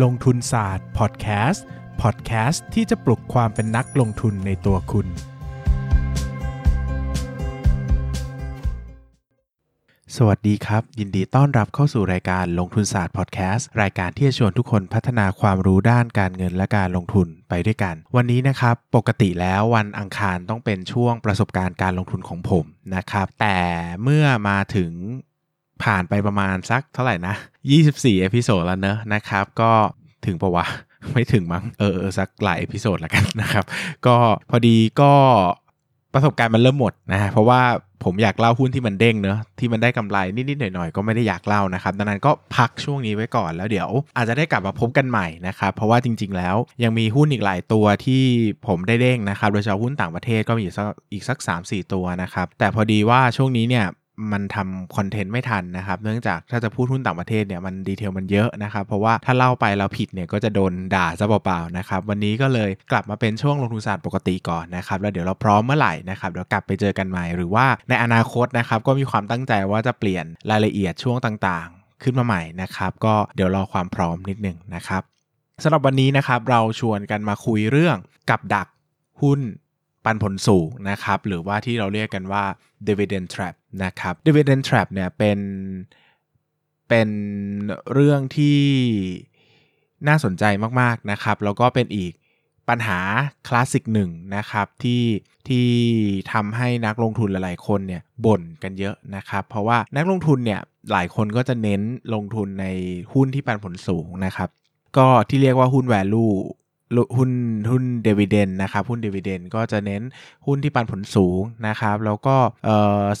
ลงทุนศาสตร์พอดแคสต์พอดแคสต์ที่จะปลุกความเป็นนักลงทุนในตัวคุณ สวัสดีครับ ยินดีต้อนรับเข้าสู่รายการลงทุนศาสตร์พอดแคสต์รายการที่จะชวนทุกคนพัฒนาความรู้ด้านการเงินและการลงทุนไปด้วยกัน วันนี้นะครับปกติแล้ววันอังคารต้องเป็นช่วงประสบการณ์การลงทุนของผมนะครับ แต่เมื่อมาถึง ผ่านไปประมาณสักเท่าไหร่นะ 24 episode แล้วเนอะนะครับ ก็ถึงปะวะ ไม่ถึงมั้ง เออเออสักหลาย episode แล้วกันนะครับ ก็พอดีก็ประสบการณ์มันเริ่มหมดนะฮะเพราะว่าผมอยากเล่าหุ้นที่มันเด้งเนอะที่มันได้กำไรนิดๆหน่อยๆก็ไม่ได้อยากเล่านะครับดังนั้นก็พักช่วงนี้ไว้ก่อนแล้วเดี๋ยว อาจจะได้กลับมาพบกันใหม่นะครับเพราะว่าจริง ๆ แล้วยังมีหุ้นอีกหลายตัวที่ผมได้เด้งนะครับโดยเฉพาะหุ้นต่างประเทศก็มีอีกสักอีกสัก3-4ตัวนะครับแต่พอดีว่าช่วงนี้เนี่ย มันทำคอนเทนต์ไม่ทันนะครับ เนื่องจากถ้าจะพูดหุ้นต่างประเทศเนี่ยมันดีเทลมันเยอะนะครับ เพราะว่าถ้าเล่าไปเราผิดเนี่ยก็จะโดนด่าซะเปล่าๆนะครับ วันนี้ก็เลยกลับมาเป็นช่วงลงทุนศาสตร์ปกติก่อนนะครับ แล้วเดี๋ยวเราพร้อมเมื่อไหร่นะครับเดี๋ยวกลับไปเจอกันใหม่ หรือว่าในอนาคตนะครับก็มีความตั้งใจว่าจะเปลี่ยนรายละเอียดช่วงต่างๆ ขึ้นมาใหม่นะครับ ก็เดี๋ยวรอความพร้อมนิดนึงนะครับสำหรับวันนี้นะครับเราชวนกันมาคุยเรื่องกับดักหุ้นปันผลสูงนะครับหรือว่าที่เราเรียกกันว่า dividend trap นะครับ dividend trap เนี่ยเป็นเป็นเรื่องที่น่าสนใจมากๆนะครับ แล้วก็เป็นอีกปัญหาคลาสสิกหนึ่งนะครับที่ที่ทำให้นักลงทุนหลายๆคนเนี่ยบ่นกันเยอะนะครับ เพราะว่านักลงทุนเนี่ยหลายคนก็จะเน้นลงทุนในหุ้นที่ปันผลสูงนะครับ ก็ที่เรียกว่าหุ้น value หุ้นหุ้นเดวิเดนนะครับหุ้นเดวิเดนก็จะเน้นหุ้นที่ปันผลสูงนะครับแล้วก็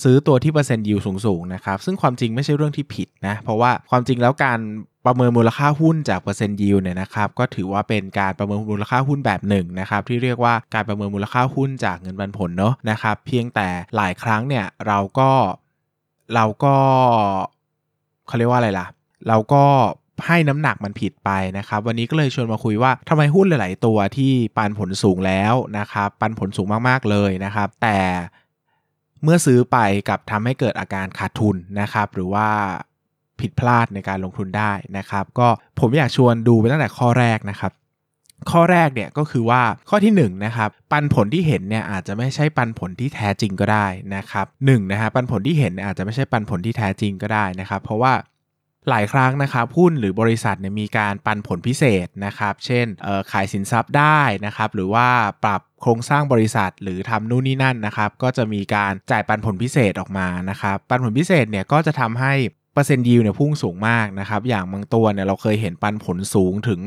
ซื้อตัวที่เปอร์เซ็นต์ยิวสูงๆนะครับซึ่งความจริงไม่ใช่เรื่องที่ผิดนะเพราะว่าความจริงแล้วการประเมินมูลค่าหุ้นจากเปอร์เซ็นต์ยิวเนี่ยนะครับก็ถือว่าเป็นการประเมินมูลค่าหุ้นแบบหนึ่งนะครับที่เรียกว่าการประเมินมูลค่าหุ้นจากเงินปันผลเนาะนะครับเพียงแต่หลายครั้งเนี่ยเราก็เราก็เขาเรียกว่าอะไรล่ะ เราก็ ให้น้ำหนักมันผิดไปนะครับ วันนี้ก็เลยชวนมาคุยว่าทำไมหุ้นหลาย ๆ ตัวที่ปันผลสูงแล้วนะครับ ปันผลสูงมาก ๆ เลยนะครับ แต่เมื่อซื้อไปกับทำให้เกิดอาการขาดทุนนะครับ หรือว่าผิดพลาดในการลงทุนได้นะครับ ก็ผมอยากชวนดูไปตั้งแต่ข้อแรกนะครับข้อแรกเนี่ยก็คือว่าข้อที่1นนะครับปันผลที่เห็นเนี่ยอาจจะไม่ใช่ปันผลที่แท้จริงก็ได้นะครับหนึ่งนะฮะปันผลที่เห็นอาจจะไม่ใช่ปันผลที่แท้จริงก็ได้นะครับ เพราะว่า หลายครั้งนะครับหุ้นหรือบริษัทเนี่ยมีการปันผลพิเศษนะครับเช่นขายสินทรัพย์ได้นะครับหรือว่าปรับโครงสร้างบริษัทหรือทำนู่นนี่นั่นนะครับก็จะมีการจ่ายปันผลพิเศษออกมานะครับปันผลพิเศษเนี่ยก็จะทำให้เปอร์เซ็นต์ยิวเนี่ยพุ่งสูงมากนะครับอย่างบางตัวเนี่ยเราเคยเห็นปันผลสูงถึง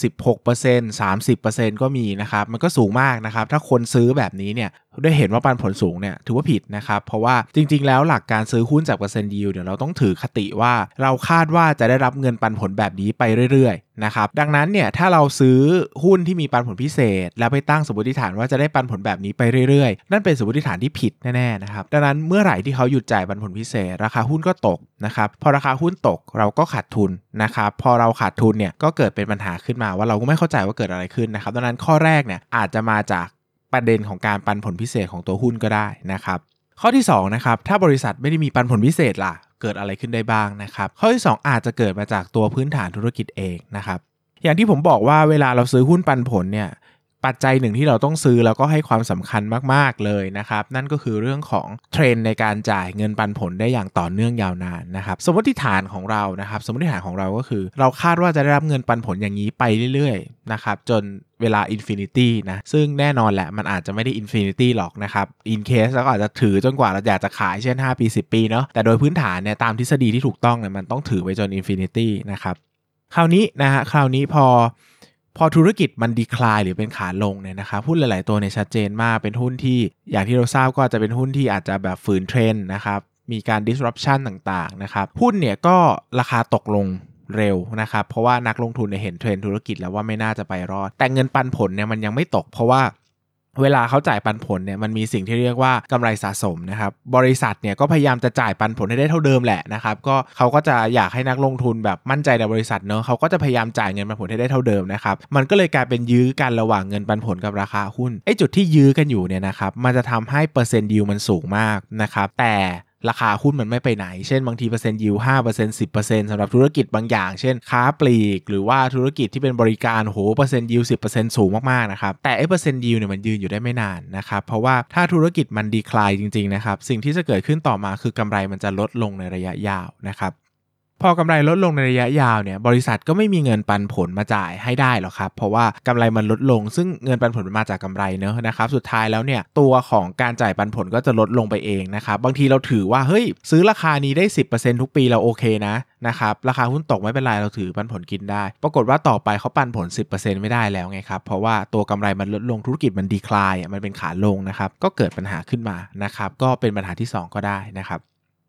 16% 30%ก็มีนะครับมันก็สูงมากนะครับถ้าคนซื้อแบบนี้เนี่ยได้เห็นว่าปันผลสูงเนี่ยถือว่าผิดนะครับ เพราะว่าจริง ๆ แล้วหลักการซื้อหุ้นจากเปอร์เซ็นต์ยิวเดี๋ยวเราต้องถือคติว่าเราคาดว่าจะได้รับเงินปันผลแบบนี้ไปเรื่อยๆนะครับดังนั้นเนี่ยถ้าเราซื้อหุ้นที่มีปันผลพิเศษ แล้วไปตั้งสมมติฐานว่าจะได้ปันผลแบบนี้ไปเรื่อยๆ นั่นเป็นสมมติฐานที่ผิดแน่ๆนะครับดังนั้นเมื่อไหร่ที่เขาหยุดจ่ายปันผลพิเศษ ราคาหุ้นก็ตกนะครับพอราคาหุ้นตกเราก็ขาดทุนนะครับพอเราขาดทุนเนี่ยก็เกิดเป็นปัญหาขึ้นมาว่าเราก็ไม่เข้าใจว่าเกิดอะไรขึ้นนะครับดังนั้นข้อแรกเนี่ยอาจจะมาจาก ประเด็นของการปันผลพิเศษของตัวหุ้นก็ได้นะครับ ข้อที่2นะครับถ้าบริษัทไม่ได้มีปันผลพิเศษล่ะเกิดอะไรขึ้นได้บ้างนะครับ ข้อที่ 2 อาจจะเกิดมาจากตัวพื้นฐานธุรกิจเองนะครับอย่างที่ผมบอกว่าเวลาเราซื้อหุ้นปันผลเนี่ย ปัจจัยหนึ่งที่เราต้องซื้อแล้วก็ให้ความสำคัญมากๆเลยนะครับนั่นก็คือเรื่องของเทรนในการจ่ายเงินปันผลได้อย่างต่อเนื่องยาวนานนะครับสมมติฐานของเรานะครับสมมติฐานของเราก็คือ เราคาดว่าจะได้รับเงินปันผลอย่างนี้ไปเรื่อยๆนะครับจนเวลา infinity นะซึ่งแน่นอนแหละมันอาจจะไม่ได้ infinity หรอกนะครับ in case แล้วก็อาจจะถือจนกว่าเราอยากจะขายเช่น 5 ปี 10 ปีเนาะแต่โดยพื้นฐานเนี่ยตามทฤษฎีที่ถูกต้องเนี่ยมันต้องถือไปจน infinity นะครับคราวนี้นะฮะคราวนี้พอ พอธุรกิจมัน decline หรือเป็นขาลงเนี่ยนะครับหุ้นหลาย ๆ ตัวเนี่ยชัดเจนมากเป็นหุ้นที่อย่างที่เราทราบก็จะเป็นหุ้นที่อาจจะแบบฝืนเทรนนะครับมีการ disruption ต่าง ๆ นะครับ หุ้นเนี่ยก็ราคาตกลงเร็วนะครับ เพราะว่านักลงทุนเนี่ยเห็นเทรนธุรกิจแล้วว่าไม่น่าจะไปรอด แต่เงินปันผลเนี่ยมันยังไม่ตก เพราะว่า เวลาเขาจ่ายปันผลเนี่ยมันมีสิ่งที่เรียกว่ากำไรสะสมนะครับบริษัทเนี่ยก็พยายามจะจ่ายปันผลให้ได้เท่าเดิมแหละนะครับก็เขาก็จะอยากให้นักลงทุนแบบมั่นใจในบริษัทเนอะเขาก็จะพยายามจ่ายเงินปันผลให้ได้เท่าเดิมนะครับมันก็เลยกลายเป็นยื้อกันระหว่างเงินปันผลกับราคาหุ้นไอ้จุดที่ยื้อกันอยู่เนี่ยนะครับมันจะทำให้เปอร์เซ็นต์ดิวมันสูงมากนะครับแต่ ราคาหุ้นมันไม่ไปไหน เช่นบางทีเปอร์เซ็นต์ยิวห้าเปอร์เซ็นต์สิบเปอร์เซ็นต์สำหรับธุรกิจบางอย่าง เช่นค้าปลีก หรือว่าธุรกิจที่เป็นบริการโหเปอร์เซ็นต์ยิวสิบเปอร์เซ็นต์สูงมากๆนะครับแต่ไอ้เปอร์เซ็นต์ยิวเนี่ยมันยืนอยู่ได้ไม่นานนะครับเพราะว่าถ้าธุรกิจมัน decline จริงๆนะครับสิ่งที่จะเกิดขึ้นต่อมาคือกำไรมันจะลดลงในระยะยาวนะครับ พอกำไรลดลงในระยะยาวเนี่ยบริษัทก็ไม่มีเงินปันผลมาจ่ายให้ได้หรอกครับ เพราะว่ากำไรมันลดลง ซึ่งเงินปันผลมันมาจากกำไรเนอะนะครับสุดท้ายแล้วเนี่ยตัวของการจ่ายปันผลก็จะลดลงไปเองนะครับบางทีเราถือว่าเฮ้ยซื้อราคานี้ได้ 10%ทุกปีเราโอเคนะนะครับราคาหุ้นตกไม่เป็นไรเราถือปันผลกินได้ ปรากฏว่าต่อไปเขาปันผล 10%ไม่ได้แล้วไงครับเพราะว่าตัวกำไรมันลดลงธุรกิจมันดีคลายมันเป็นขาลงนะครับก็เกิดปัญหาขึ้นมานะครับก็เป็นปัญหาที่ 2 ก็ได้นะครับ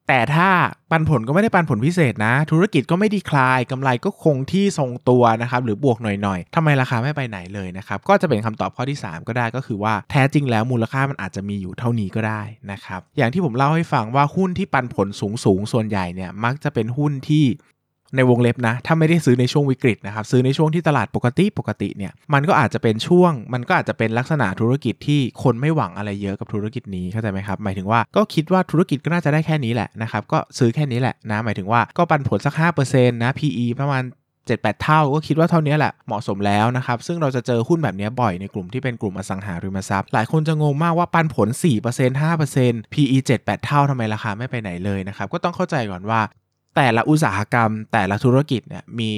แต่ถ้าปันผลก็ไม่ได้ปันผลพิเศษนะ ธุรกิจก็ไม่ดีคลายกำไรก็คงที่ทรงตัวนะครับหรือบวกหน่อยๆทำไมราคาไม่ไปไหนเลยนะครับก็จะเป็นคำตอบข้อที่ 3 ก็ได้ก็คือว่าแท้จริงแล้วมูลค่ามันอาจจะมีอยู่เท่านี้ก็ได้นะครับอย่างที่ผมเล่าให้ฟังว่าหุ้นที่ปันผลสูงๆส่วนใหญ่เนี่ยมักจะเป็นหุ้นที่ ในวงเล็บนะ ถ้าไม่ได้ซื้อในช่วงวิกฤตนะครับ ซื้อในช่วงที่ตลาดปกติปกติเนี่ย มันก็อาจจะเป็นช่วง มันก็อาจจะเป็นลักษณะธุรกิจที่คนไม่หวังอะไรเยอะกับธุรกิจนี้เข้าใจไหมครับ หมายถึงว่าก็คิดว่าธุรกิจก็น่าจะได้แค่นี้แหละนะครับ ก็ซื้อแค่นี้แหละนะ หมายถึงว่าก็ปันผลสัก5%นะ PE ประมาณ7-8 เท่าก็คิดว่าเท่านี้แหละเหมาะสมแล้วนะครับ ซึ่งเราจะเจอหุ้นแบบนี้บ่อยในกลุ่มที่เป็นกลุ่มอสังหาริมทรัพย์ หลายคนจะงงมากว่าปันผล 4% 5% PE 7-8 เท่าทำไมราคาไม่ไปไหนเลยนะครับ ก็ต้องเข้าใจก่อนว่า แต่ละอุตสาหกรรม แต่ละธุรกิจเนี่ยมี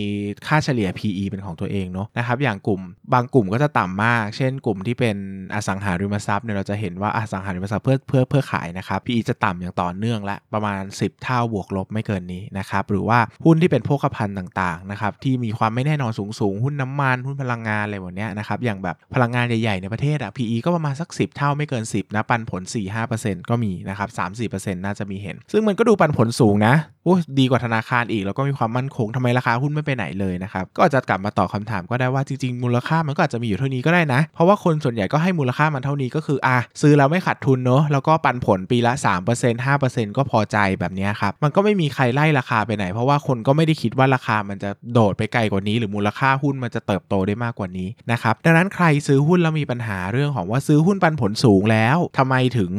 ค่าเฉลี่ย PE เป็นของตัวเองเนาะนะครับอย่างกลุ่มบางกลุ่มก็จะต่ำมาก เช่น กลุ่มที่เป็นอสังหาริมทรัพย์เนี่ยเราจะเห็นว่าอสังหาริมทรัพย์เพื่อเพื่อเพื่อขายนะครับ PE จะต่ำอย่างต่อเนื่องและประมาณ 10 เท่าบวกลบไม่เกินนี้นะครับหรือว่าหุ้นที่เป็นโภคภัณฑ์ต่างๆนะครับที่มีความไม่แน่นอนสูงสูงหุ้นน้ำมันหุ้นพลังงานอะไรแบบนี้นะครับอย่างแบบพลังงานใหญ่ๆในประเทศอะ PE ก็ประมาณสัก 10 เท่าไม่เกิน 10นะปันผล 4-5%ก็มีนะครับ3-4%น่าจะมีเห็น ซึ่งมันก็ดูปันผลสูงนะโอ้ดีกว่าธนาคารอีก แล้วก็มีความมั่นคงทำไมราคาหุ้นไม่ไปไหนเลยนะครับก็อาจจะกลับมาตอบคาถามก็ได้ว่าจริงๆมูลค่ามันก็อาจจะมีอยู่เท่านี้ก็ได้นะ เพราะว่าคนส่วนใหญ่ก็ให้มูลค่ามันเท่านี้ก็คืออะซื้อแล้วไม่ขาดทุนเนอะแล้วก็ปันผลปีละ 3% 5%ก็พอใจแบบนี้ครับมันก็ไม่มีใครไล่ราคาไปไหน เพราะว่าคนก็ไม่ได้คิดว่าราคามันจะโดดไปไกลกว่านี้ หรือมูลค่าหุ้นมันจะเติบโตได้มากกว่านี้นะครับดังนั้นใครซื้อหุ้นแล้วมีปัญหาเรื่องของว่าซื้อหุ้นปันผลสูงแล้วทำไมถึง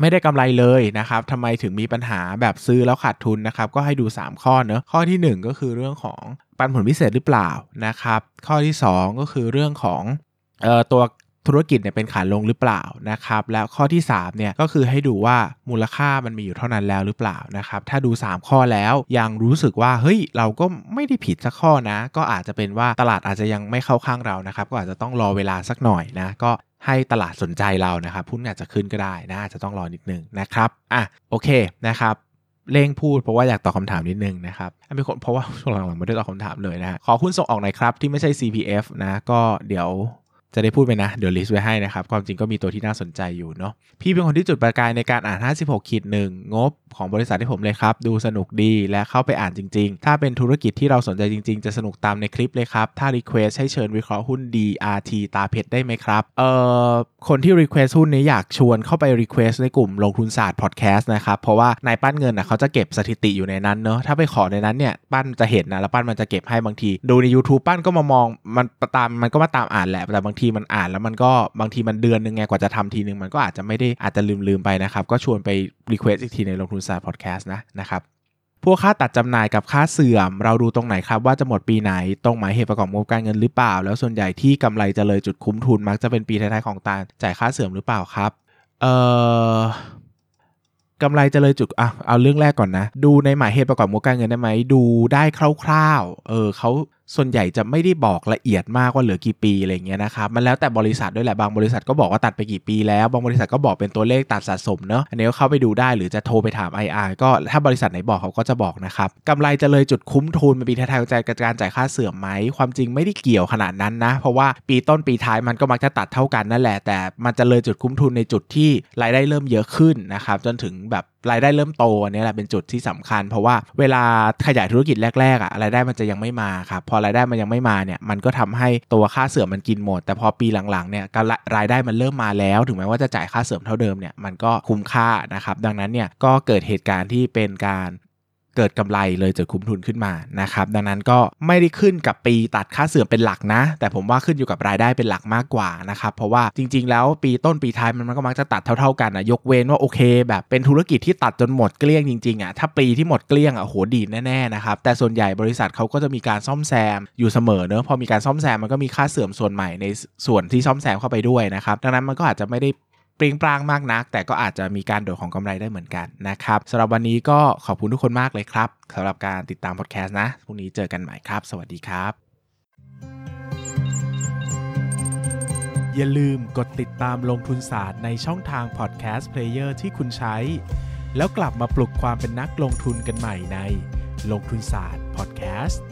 ไม่ได้กำไรเลยนะครับทำไมถึงมีปัญหาแบบซื้อแล้วขาดทุนนะครับ ก็ให้ดู 3 ข้อเนอะข้อที่ 1 ก็คือเรื่องของปันผลพิเศษหรือเปล่านะครับ ข้อที่ 2 ก็คือเรื่องของออตัวธุรกิจเนี่ยเป็นขาลงหรือเปล่านะครับ แล้วข้อที่3เนี่ยก็คือให้ดูว่ามูลค่ามันมีอยู่เท่านั้นแล้วหรือเปล่านะครับ ถ้าดู 3 ข้อแล้วยังรู้สึกว่าเฮ้ยเราก็ไม่ได้ผิดสักข้อนะ ก็อาจจะเป็นว่าตลาดอาจจะยังไม่เข้าข้างเรานะครับ ก็อาจจะต้องรอเวลาสักหน่อยนะ ก็ ให้ตลาดสนใจเรานะครับหุ้นอาจจะขึ้นก็ได้นะอาจจะต้องรอนิดนึงนะครับอะโอเคนะครับเร่งพูดเพราะว่าอยากตอบคาถามนิดนึงนะครับมีคนเพราะว่าช่วงหลังๆไม่ได้ตอบคำถามเลยนะฮะขอหุ้นส่งออกหน่อยครับที่ไม่ใช่ CPF นะก็เดี๋ยว จะได้พูดไปนะ เดี๋ยวลิสต์ไว้ให้นะครับ ความจริงก็มีตัวที่น่าสนใจอยู่เนาะพี่เป็นคนที่จุดประกายในการอ่าน 56ขีดหนึ่งงบของบริษัทที่ผมเลยครับ ดูสนุกดีและเข้าไปอ่านจริง ๆ ถ้าเป็นธุรกิจที่เราสนใจจริง ๆ จะสนุกตามในคลิปเลยครับ ถ้า Request ให้เชิญวิเคราะห์หุ้น DRT ตาเพชรได้ไหมครับเอ่อคนที่ Request หุ้นนี้อยากชวนเข้าไป Request ในกลุ่มลงทุนศาสตร์พอดแคสต์นะครับเพราะว่านายปั้นเงินนะเขาจะเก็บสถิติอยู่ในนั้นเนาะถ้าไปขอในนั้นเนี่ยปั้นจะเห็นนะแล้วปั้นมันจะเก็บให้บางที ดูใน YouTube ปั้นก็มามองมันตามมันก็มาตามอ่านแหละแต่บางทีมันอ่านแล้วมันก็บางทีมันเดือนนึงไงกว่าจะทำทีนึงมันก็อาจจะไม่ได้อาจจะลืมลืมไปนะครับก็ชวนไป request อีกทีในลงทุนศาสตร์พอดแคสต์นะนะครับพวกค่าตัดจำหน่ายกับค่าเสื่อม เราดูตรงไหนครับว่าจะหมดปีไหน ตรงหมายเหตุประกอบงบการเงินหรือเปล่า แล้วส่วนใหญ่ที่กำไรจะเลยจุดคุ้มทุนมักจะเป็นปีท้ายๆของตาจ่ายค่าเสื่อมหรือเปล่าครับ เอ่อกำไรจะเลยจุดอะเอาเรื่องแรกก่อนนะ ดูในหมายเหตุประกอบงบการเงินได้ไหมดูได้คร่าวๆเออเขาส่วนใหญ่จะไม่ได้บอกละเอียดมากว่าเหลือกี่ปีอะไรเงี้ยนะครับมันแล้วแต่บริษัทด้วยแหละบางบริษัทก็บอกว่าตัดไปกี่ปีแล้วบางบริษัทก็บอกเป็นตัวเลขตัดสะสมเนาะอันนี้ก็เข้าไปดูได้หรือจะโทรไปถาม IR ก็ถ้าบริษัทไหนบอกเขาก็จะบอกนะครับกำไรจะเลยจุดคุ้มทุนเป็นปีท้ายใจการจ่ายค่าเสื่อมไหมความจริงไม่ได้เกี่ยวขนาดนั้นนะ เพราะว่าปีต้นปีท้ายมันก็มักจะตัดเท่ากันนั่นแหละแต่มันจะเลยจุดคุ้มทุนในจุดที่รายได้เริ่มเยอะขึ้นนะครับจนถึงแบบรายได้เริ่มโตอันนี้แหละเป็นจุดที่สำคัญ เพราะว่าเวลาขยายธุรกิจแรกๆอะรายได้มันจะยังไม่มาครับอรายได้มันยังไม่มาเนี่ยมันก็ทำให้ตัวค่าเสื่อมมันกินหมด แต่พอปีหลังๆเนี่ยรายได้มันเริ่มมาแล้ว ถึงแม้ว่าจะจ่ายค่าเสื่อมเท่าเดิมเนี่ยมันก็คุ้มค่านะครับดังนั้นเนี่ยก็เกิดเหตุการณ์ที่เป็นการ เกิดกำไรเลยจากคุ้มทุนขึ้นมานะครับดังนั้นก็ไม่ได้ขึ้นกับปีตัดค่าเสื่อมเป็นหลักนะ แต่ผมว่าขึ้นอยู่กับรายได้เป็นหลักมากกว่านะครับเพราะว่าจริง ๆ แล้วปีต้นปีท้ายมันก็มักจะตัดเท่า ๆกันนะยกเว้นว่าโอเค แบบเป็นธุรกิจที่ตัดจนหมดเกลี้ยงจริงๆอะถ้าปีที่หมดเกลี้ยงอะโหดีแน่ๆนะครับแต่ส่วนใหญ่บริษัทเขาก็จะมีการซ่อมแซมอยู่เสมอเนอะพอมีการซ่อมแซมมันก็มีค่าเสื่อมส่วนใหม่ในส่วนที่ซ่อมแซมเข้าไปด้วยนะครับดังนั้นมันก็อาจจะไม่ได้ ปรียงปรางมากนัก แต่ก็อาจจะมีการโดดของกำไรได้เหมือนกันนะครับสำหรับวันนี้ก็ขอบคุณทุกคนมากเลยครับสำหรับการติดตามพอดแคสต์นะพรุ่งนี้เจอกันใหม่ครับ สวัสดีครับ อย่าลืมกดติดตามลงทุนศาสตร์ในช่องทางพอดแคสต์ player ที่คุณใช้ แล้วกลับมาปลุกความเป็นนักลงทุนกันใหม่ในลงทุนศาสตร์พอดแคสต์